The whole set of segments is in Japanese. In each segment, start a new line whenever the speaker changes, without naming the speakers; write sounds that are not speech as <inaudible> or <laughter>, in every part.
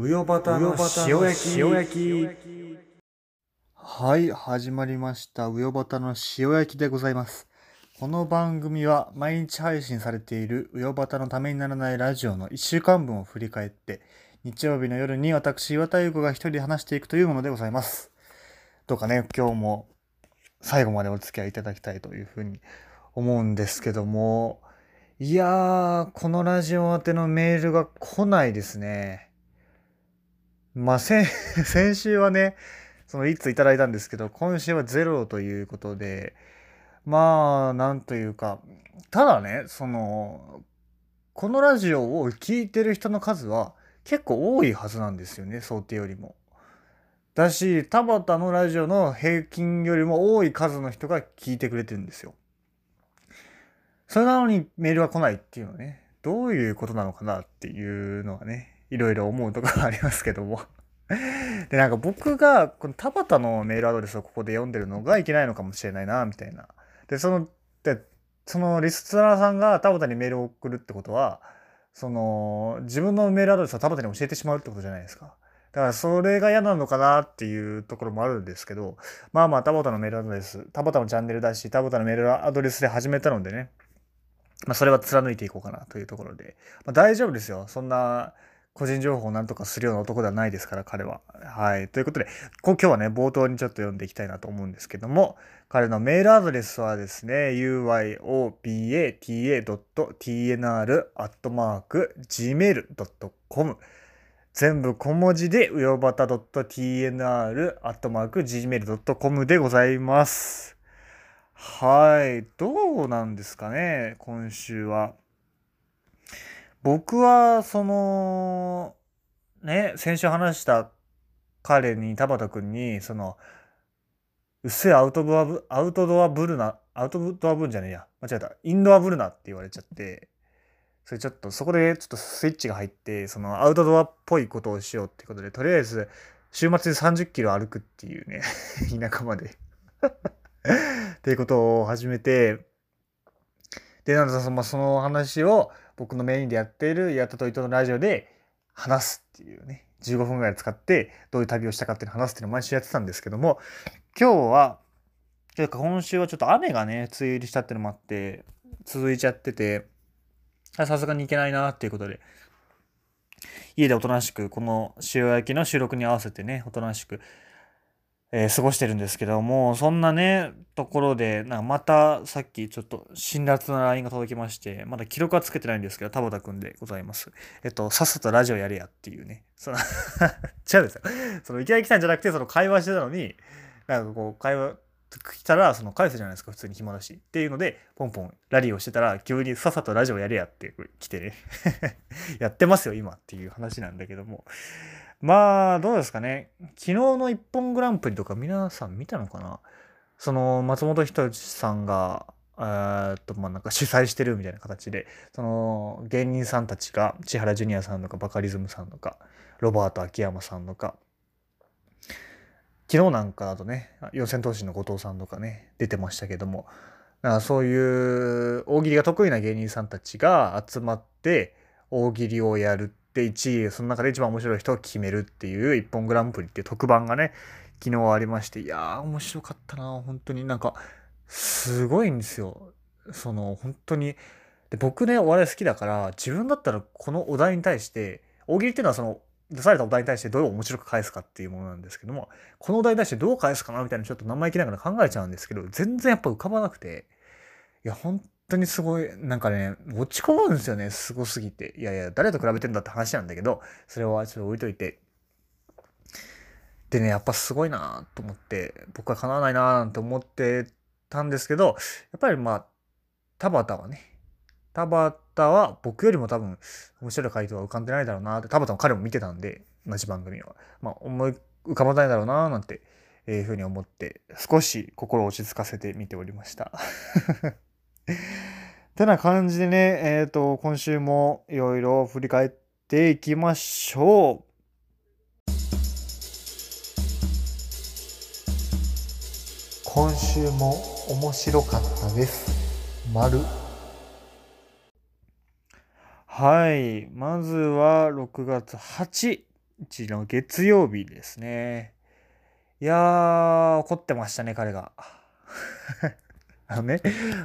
うよばたの塩焼き塩焼き
はい、始まりました。うよばたの塩焼きでございます。この番組は毎日配信されているうよばたのためにならないラジオの1週間分を振り返って、日曜日の夜に私、岩田優子が一人で話していくというものでございます。どうかね、今日も最後までお付き合いいただきたいというふうに思うんですけども、いやー、このラジオ宛てのメールが来ないですね。まあ、先 <laughs> 先週はね、そのいついただいたんですけど、今週はゼロということで、まあ、なんというか、ただね、その、このラジオを聞いてる人の数は結構多いはずなんですよね、想定よりも。だし、田畑のラジオの平均よりも多い数の人が聞いてくれてるんですよ。それなのにメールが来ないっていうのはね、どういうことなのかなっていうのはね、いろいろ思うところありますけども。で、なんか僕が、この田畑のメールアドレスをここで読んでるのがいけないのかもしれないな、みたいな。で、その、で、そのリスナーさんが田畑にメールを送るってことは、その、自分のメールアドレスを田畑に教えてしまうってことじゃないですか。だからそれが嫌なのかなっていうところもあるんですけど、まあまあ田畑のメールアドレス、田畑のチャンネルだし、田畑のメールアドレスで始めたのでね、まあそれは貫いていこうかなというところで、まあ大丈夫ですよ。そんな個人情報をなんとかするような男ではないですから、彼は。はい。ということで、こ今日はね、冒頭にちょっと読んでいきたいなと思うんですけども、彼のメールアドレスはですね、uyobata.tnr.gmail.com 全部小文字で、うよばた .tnr.gmail.com でございます。はい。どうなんですかね、今週は。僕は、その、ね、先週話した彼に、田畑くんに、その、うっせえアウトドアブ、アウトドアブルな、アウトドアブルじゃねえや。間違えた。インドアブルなって言われちゃって、それちょっと、そこでちょっとスイッチが入って、そのアウトドアっぽいことをしようってことで、とりあえず、週末で30キロ歩くっていうね、<laughs> 田舎まで。っていうことを始めて、で、なんだその話を僕のメインでやっているやっと伊藤のラジオで話すっていうね、15分ぐらい使ってどういう旅をしたかっていうのを話すっていうのを毎週やってたんですけども、今日は、というか今週はちょっと雨がね、梅雨入りしたっていうのもあって、続いちゃってて、さすがに行けないなっていうことで、家でおとなしく、この塩焼きの収録に合わせてね、おとなしく、えー過ごしてるんですけども、そんなね、ところで、なまたさっきちょっと辛辣な LINE が届きまして、まだ記録はつけてないんですけど、田畑くんでございます。えっと、さっさとラジオやれやっていうね。その <laughs> 違うんですよ。その、いきなり来たんじゃなくて、その会話してたのに、なんかこう、会話来たら、その返すじゃないですか、普通に暇だし。っていうので、ポンポンラリーをしてたら、急にさっさとラジオやれやって来てね。<laughs> やってますよ、今っていう話なんだけども。まあ、どうですかね。昨日の一本グランプリとか皆さん見たのかな？その、松本人志さんが、えっと、まあなんか主催してるみたいな形で、その芸人さんたちが、千原ジュニアさんとか、バカリズムさんとか、ロバート秋山さんとか、昨日なんかだとね、四千頭身の後藤さんとかね、出てましたけども、だかそういう大喜利が得意な芸人さんたちが集まって大喜利をやるって1位その中で一番面白い人を決めるっていう一本グランプリっていう特番がね昨日ありましていやー面白かったな本当に。なんかすごいんですよ。その本当に。で僕ねお笑い好きだから自分だったらこのお題に対して大喜利っていうのはその出されたお題に対してどう面白く返すかっていうものなんですけどもこのお題に対してどう返すかなみたいなちょっと生意気ながら考えちゃうんですけど全然やっぱ浮かばなくて。いや本当にすごいなんかね落ち込むんですよね。すごすぎて。いやいや誰と比べてんだって話なんだけどそれはちょっと置いといて。でねやっぱすごいなと思って僕は叶わないななんて思ってたんですけどやっぱりまあ田畑はね田畑は僕よりも多分面白い回答は浮かんでないだろうなって田畑も彼も見てたんで同じ番組は。まあ思い浮かばないだろうななんていうふうに思って少し心を落ち着かせて見ておりました。てな感じでね、えっ、と、今週もいろいろ振り返っていきましょう。今週も面白かったです。丸。はい。まずは6月8。日の月曜日ですね。いやー、怒ってましたね、彼が。あのね、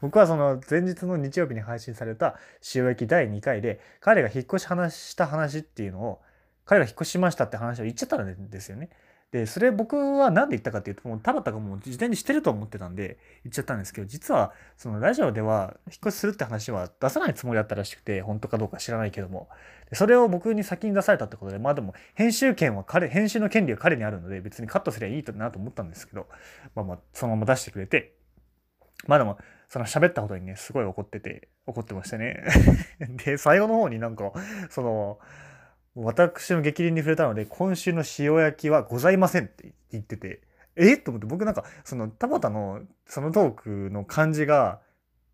僕はその前日の日曜日に配信された塩焼き第2回で、彼が引っ越し話した話っていうのを、彼が引っ越しましたって話を言っちゃったんですよね。で、それ僕は何で言ったかっていうと、もう田畑がもう事前にしてると思ってたんで言っちゃったんですけど、実はそのラジオでは引っ越しするって話は出さないつもりだったらしくて、本当かどうか知らないけども。それを僕に先に出されたってことで、まあでも編集権は彼、編集の権利は彼にあるので、別にカットすりゃいいなと思ったんですけど、まあまあそのまま出してくれて、まあでも、その喋ったことにね、すごい怒ってて、怒ってましたね。<laughs> で、最後の方になんか、その、私の逆鱗に触れたので、今週の塩焼きはございませんって言ってて、え？と思って僕なんか、その田畑のそのトークの感じが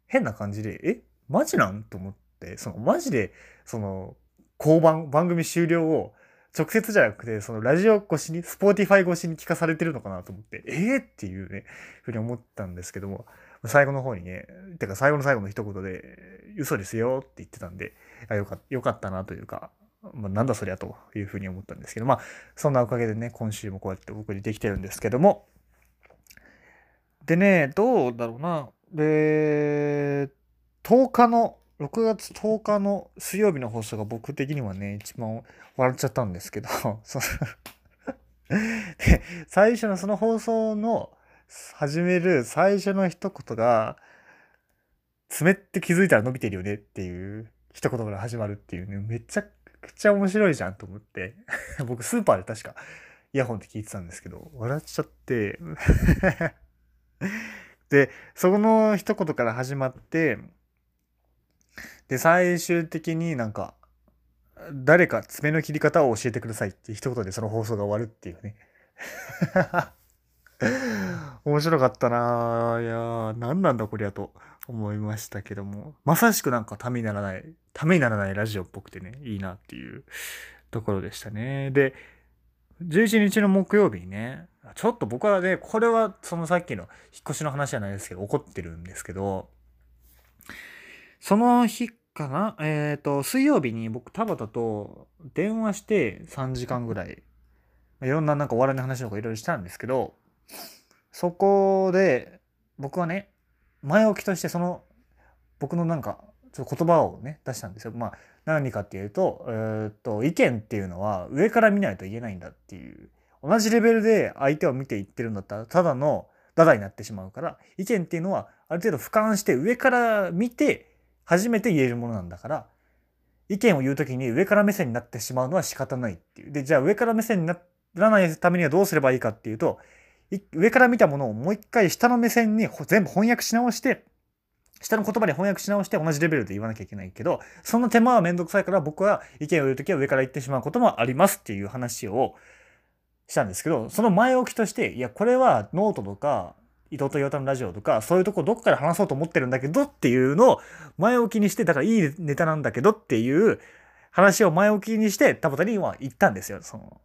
変な感じで、え？マジなん？と思って、そのマジで、その、交番、番組終了を直接じゃなくて、そのラジオ越しに、 Spotify 越しに聞かされてるのかなと思って、え？ー、っていうね、ふうに思ったんですけども、最後の方にね、てか最後の最後の一言で、嘘ですよって言ってたんで、あよかよかったなというか、まあ、なんだそりゃというふうに思ったんですけど、まあ、そんなおかげでね、今週もこうやってお送りできてるんですけども、でね、どうだろうな。で、10日の、6月10日の水曜日の放送が僕的にはね、一番笑っちゃったんですけど、<laughs> 最初のその放送の始める最初の一言が、爪って気づいたら伸びてるよねっていう一言から始まるっていうね、めちゃくちゃ面白いじゃんと思って、<laughs> 僕スーパーで確かイヤホンって聞いてたんですけど、笑っちゃって。<laughs> で、その一言から始まって、で、最終的になんか、誰か爪の切り方を教えてくださいって一言でその放送が終わるっていうね。<laughs> <laughs> 面白かったなぁ。いやー、何なんだこりゃと思いましたけども。まさしくなんかためにならない、ためにならないラジオっぽくてね、いいなっていうところでしたね。で、11日の木曜日にね、ちょっと僕はね、これはそのさっきの引っ越しの話じゃないですけど、怒ってるんですけど、その日かなえっ、ー、と、水曜日に僕田畑と電話して3時間ぐらい、いろんななんかお笑いの話とかいろいろしたんですけど、そこで僕はね前置きとしてその僕のなんかちょっと言葉をね出したんですよ。まあ何かっていうと,、えー、っと意見っていうのは上から見ないと言えないんだっていう同じレベルで相手を見ていってるんだったらただのダダになってしまうから意見っていうのはある程度俯瞰して上から見て初めて言えるものなんだから意見を言う時に上から目線になってしまうのは仕方ないっていう。でじゃあ上から目線にならないためにはどうすればいいかっていうと上から見たものをもう一回下の目線に全部翻訳し直して、下の言葉で翻訳し直して同じレベルで言わなきゃいけないけど、その手間はめんどくさいから僕は意見を言うときは上から言ってしまうこともありますっていう話をしたんですけど、その前置きとして、いや、これはノートとか、伊藤と岩田のラジオとか、そういうとこどこから話そうと思ってるんだけどっていうのを前置きにして、だからいいネタなんだけどっていう話を前置きにして、田畑には言ったんですよ。その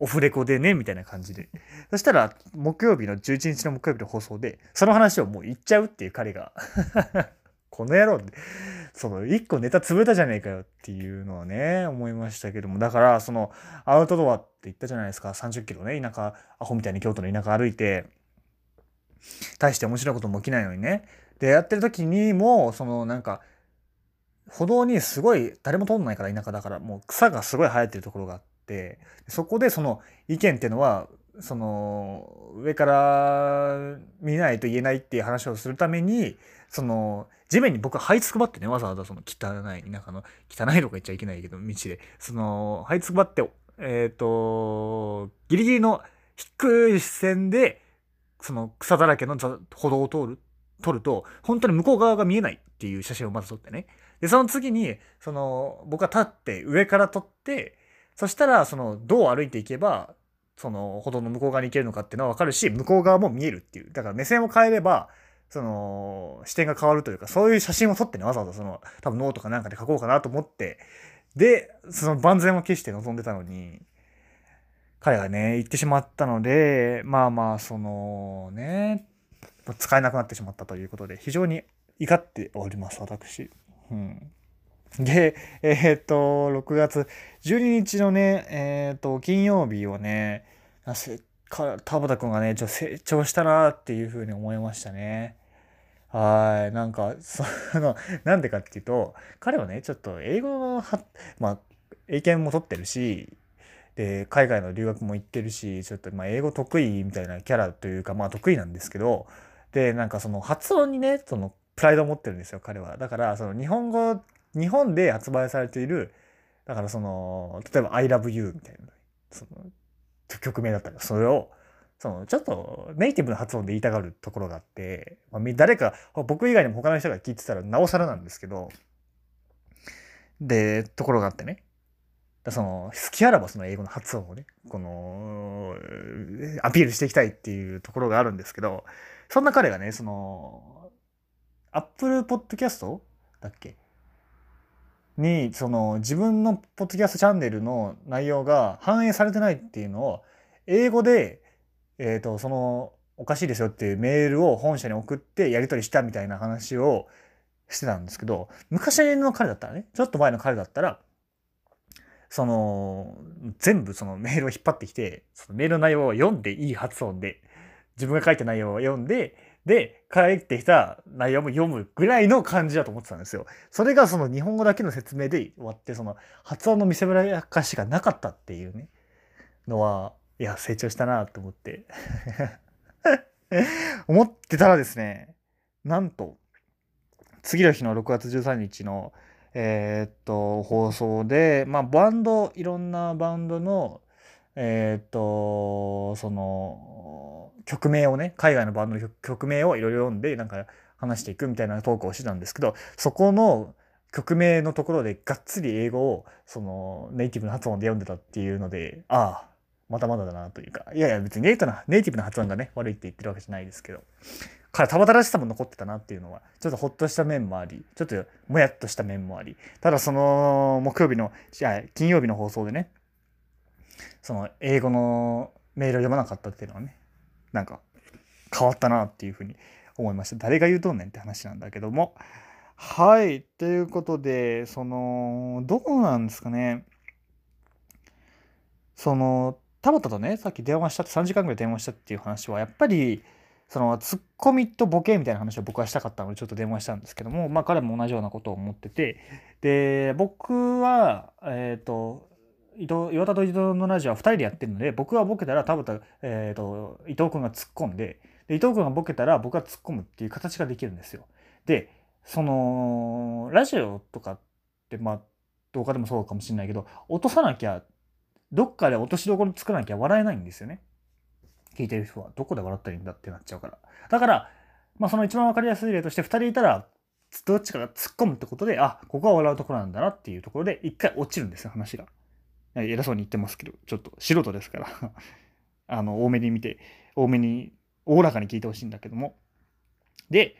オフレコでね、みたいな感じで。そしたら、木曜日の11日の木曜日の放送で、その話をもう言っちゃうっていう彼が <laughs> この野郎って、その、一個ネタ潰れたじゃねえかよっていうのはね、思いましたけども、だから、その、アウトドアって言ったじゃないですか、30キロね、田舎、アホみたいに京都の田舎歩いて、大して面白いことも起きないのにね。で、やってる時にも、その、なんか、歩道にすごい、誰も通んないから田舎だから、もう草がすごい生えてるところがあって、ってそこでその意見っていうのはその上から見ないと言えないっていう話をするためにその地面に僕は這いつくばってねわざわざその汚い田舎の汚いとか言っちゃいけないけど道で。その這いつくばってえっ、とギリギリの低い視線でその草だらけの歩道を通る撮ると本当に向こう側が見えないっていう写真をまず撮ってね。でその次にその僕は立って上から撮ってそしたら、その、どう歩いていけば、その、歩道の向こう側に行けるのかっていうのはわかるし、向こう側も見えるっていう。だから目線を変えれば、その、視点が変わるというか、そういう写真を撮ってね、わざわざその、多分ノートかなんかで書こうかなと思って、で、その万全を期して臨んでたのに、彼がね、行ってしまったので、まあまあ、そのね、使えなくなってしまったということで、非常に怒っております、私。うん。で、えっ、と、6月12日のね、えっ、と、金曜日をね、か田畑君がね、ちょ成長したなっていうふうに思いましたね。はい。なんか、そ <laughs> の、なんでかっていうと、彼はね、ちょっと英語は、まあ、英検も取ってるし、で、海外の留学も行ってるし、ちょっと、まあ、英語得意みたいなキャラというか、まあ、得意なんですけど、で、なんかその発音にね、その、プライドを持ってるんですよ、彼は。だから、その、日本語、日本で発売されている、だからその、例えば、I love you みたいな、その、曲名だったら、それを、その、ちょっとネイティブな発音で言いたがるところがあって、まあ、誰か、僕以外にも他の人が聞いてたらなおさらなんですけど、で、ところがあってね。その、好きあらばその英語の発音をね、この、アピールしていきたいっていうところがあるんですけど、そんな彼がね、その、Apple Podcast だっけに、その、自分のポッドキャストチャンネルの内容が反映されてないっていうのを、英語で、えっ、ー、と、その、おかしいですよっていうメールを本社に送ってやり取りしたみたいな話をしてたんですけど、昔の彼だったらね、ちょっと前の彼だったら、その、全部そのメールを引っ張ってきて、そのメールの内容を読んでいい発音で、自分が書いた内容を読んで、で、帰ってきた内容も読むぐらいの感じだと思ってたんですよ。それがその日本語だけの説明で終わって、その発音の見せらやかしがなかったっていうね、のは、いや、成長したなと思って <laughs> 思ってたらですね、なんと、次の日の6月13日の、えー、っと、放送で、まあ、バンド、いろんなバンドの、えー、っと、その、曲名をね、海外のバンドの曲名をいろいろ読んで、なんか話していくみたいなトークをしてたんですけど、そこの曲名のところでがっつり英語を、その、ネイティブな発音で読んでたっていうので、ああ、まだまだだなというか、いやいや別にネイトな、ネイティブな発音がね、悪いって言ってるわけじゃないですけど、から田畑らしさも残ってたなっていうのは、ちょっとほっとした面もあり、ちょっともやっとした面もあり、ただその木曜日の、じゃ金曜日の放送でね、その英語のメールを読まなかったっていうのはね、なんか変わったなっていうふうに思いました。誰が言うとんねんって話なんだけども。はい。ということで、その、どうなんですかね。その、田畑とね、さっき電話したって3時間ぐらい電話したっていう話は、やっぱり、そのツッコミとボケみたいな話を僕はしたかったのでちょっと電話したんですけども、まあ彼も同じようなことを思ってて、で、僕は、えっ、ー、と、伊藤岩田と伊藤のラジオは2人でやってるので、僕がボケたら田畑、え、ー、と、伊藤君が突っ込んでで、伊藤君がボケたら僕が突っ込むっていう形ができるんですよ。で、その、ラジオとかって、まあ、動画でもそうかもしれないけど、落とさなきゃ、どっかで落としどころ作らなきゃ笑えないんですよね。聞いてる人はどこで笑ったらいいんだってなっちゃうから。だから、まあその一番わかりやすい例として2人いたら、どっちかが突っ込むってことで、あ、ここは笑うところなんだなっていうところで、一回落ちるんですよ、話が。偉そうに言ってますけど、ちょっと素人ですから <laughs> あの、多めに見て、多めに、おおらかに聞いてほしいんだけども。で、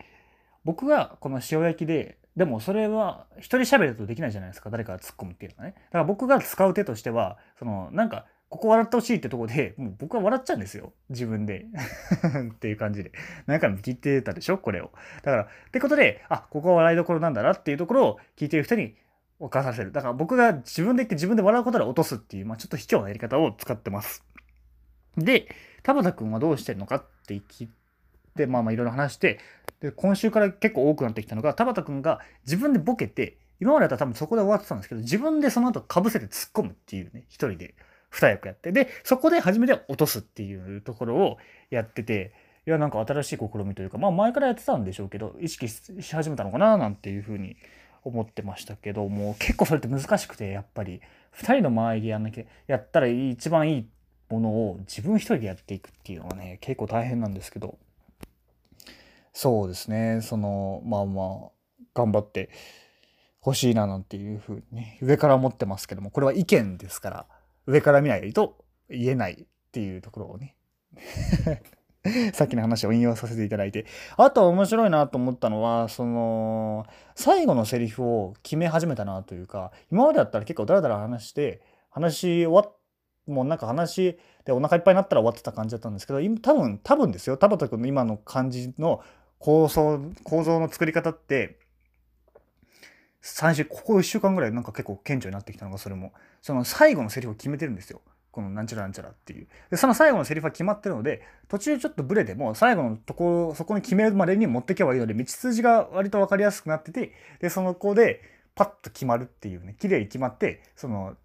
僕がこの塩焼きで、でもそれは一人喋るとできないじゃないですか。誰かが突っ込むっていうのはね。だから僕が使う手としては、その、なんか、ここ笑ってほしいってとこで、もう僕は笑っちゃうんですよ。自分で。<laughs> っていう感じで。何回も聞いてたでしょ？これを。だから、ってことで、あ、ここは笑いどころなんだなっていうところを聞いてる人に分からせる。だから僕が自分で言って自分で笑うことで落とすっていう、まあちょっと卑怯なやり方を使ってます。で、田畑くんはどうしてるのかって聞いて、まあまあいろいろ話して、で、今週から結構多くなってきたのが、田畑くんが自分でボケて、今までだったら多分そこで終わってたんですけど、自分でその後被せて突っ込むっていうね、一人で。二役やって。で、そこで初めて落とすっていうところをやってて、いや、なんか新しい試みというか、まあ前からやってたんでしょうけど、意識し始めたのかななんていうふうに思ってましたけども、結構それって難しくて、やっぱり、二人の周りでやんなきゃ、やったら一番いいものを自分一人でやっていくっていうのはね、結構大変なんですけど、そうですね、その、まあまあ、頑張ってほしいななんていうふうにね、上から思ってますけども、これは意見ですから、上から見ないと言えないっていうところをね。<laughs> さっきの話を引用させていただいて。あと面白いなと思ったのは、その、最後のセリフを決め始めたなというか、今までだったら結構ダラダラ話して、話終わっ、もうなんか話でお腹いっぱいになったら終わってた感じだったんですけど、多分、多分ですよ。田畑君の今の感じの構想、構造の作り方って、最初、ここ1週間ぐらいなんか結構顕著になってきたのがそれも、その最後のセリフを決めてるんですよ。このなんちゃらなんちゃらっていう。で、その最後のセリフは決まってるので、途中ちょっとブレても、最後のところ、そこに決めるまでに持っていけばいいので、道筋が割と分かりやすくなってて、で、その子で、パッと決まるっていうね、綺麗に決まって、その、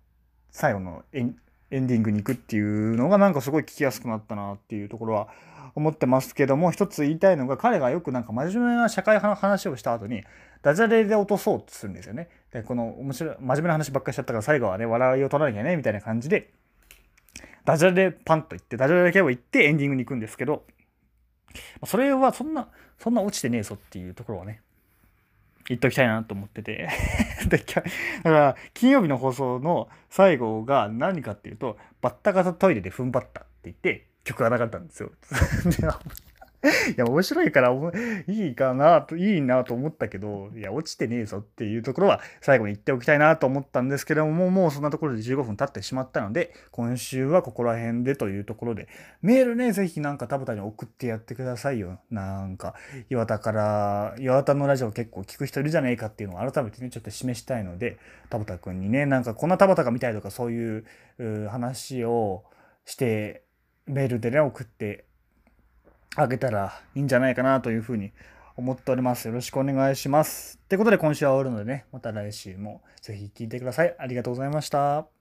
最後のエンエンディングに行くっていうのがなんかすごい聞きやすくなったなっていうところは思ってますけども、一つ言いたいのが、彼がよくなんか真面目な社会派の話をした後に、ダジャレで落とそうとするんですよね。で、この面白い、真面目な話ばっかりしちゃったから最後はね、笑いを取らなきゃね、みたいな感じで、ダジャレパンと言って、ダジャレだけを言ってエンディングに行くんですけど、それはそんな、そんな落ちてねえぞっていうところはね、言っときたいなと思ってて。<laughs> だから金曜日の放送の最後が何かっていうとバッタ型トイレで踏ん張ったって言って曲がなかったんですよ。<laughs> いや、面白いから、いいかなと、いいなと思ったけど、いや、落ちてねえぞっていうところは最後に言っておきたいなと思ったんですけども、もうそんなところで15分経ってしまったので、今週はここら辺でというところで、メールね、ぜひなんか田畑に送ってやってくださいよ。なんか、岩田から、岩田のラジオ結構聞く人いるじゃねえかっていうのを改めてね、ちょっと示したいので、田畑くんにね、なんかこんな田畑が見たいとかそういう話をして、メールでね、送ってあげたらいいんじゃないかなというふうに思っております。よろしくお願いします。ってことで今週は終わるのでね、また来週もぜひ聴いてください。ありがとうございました。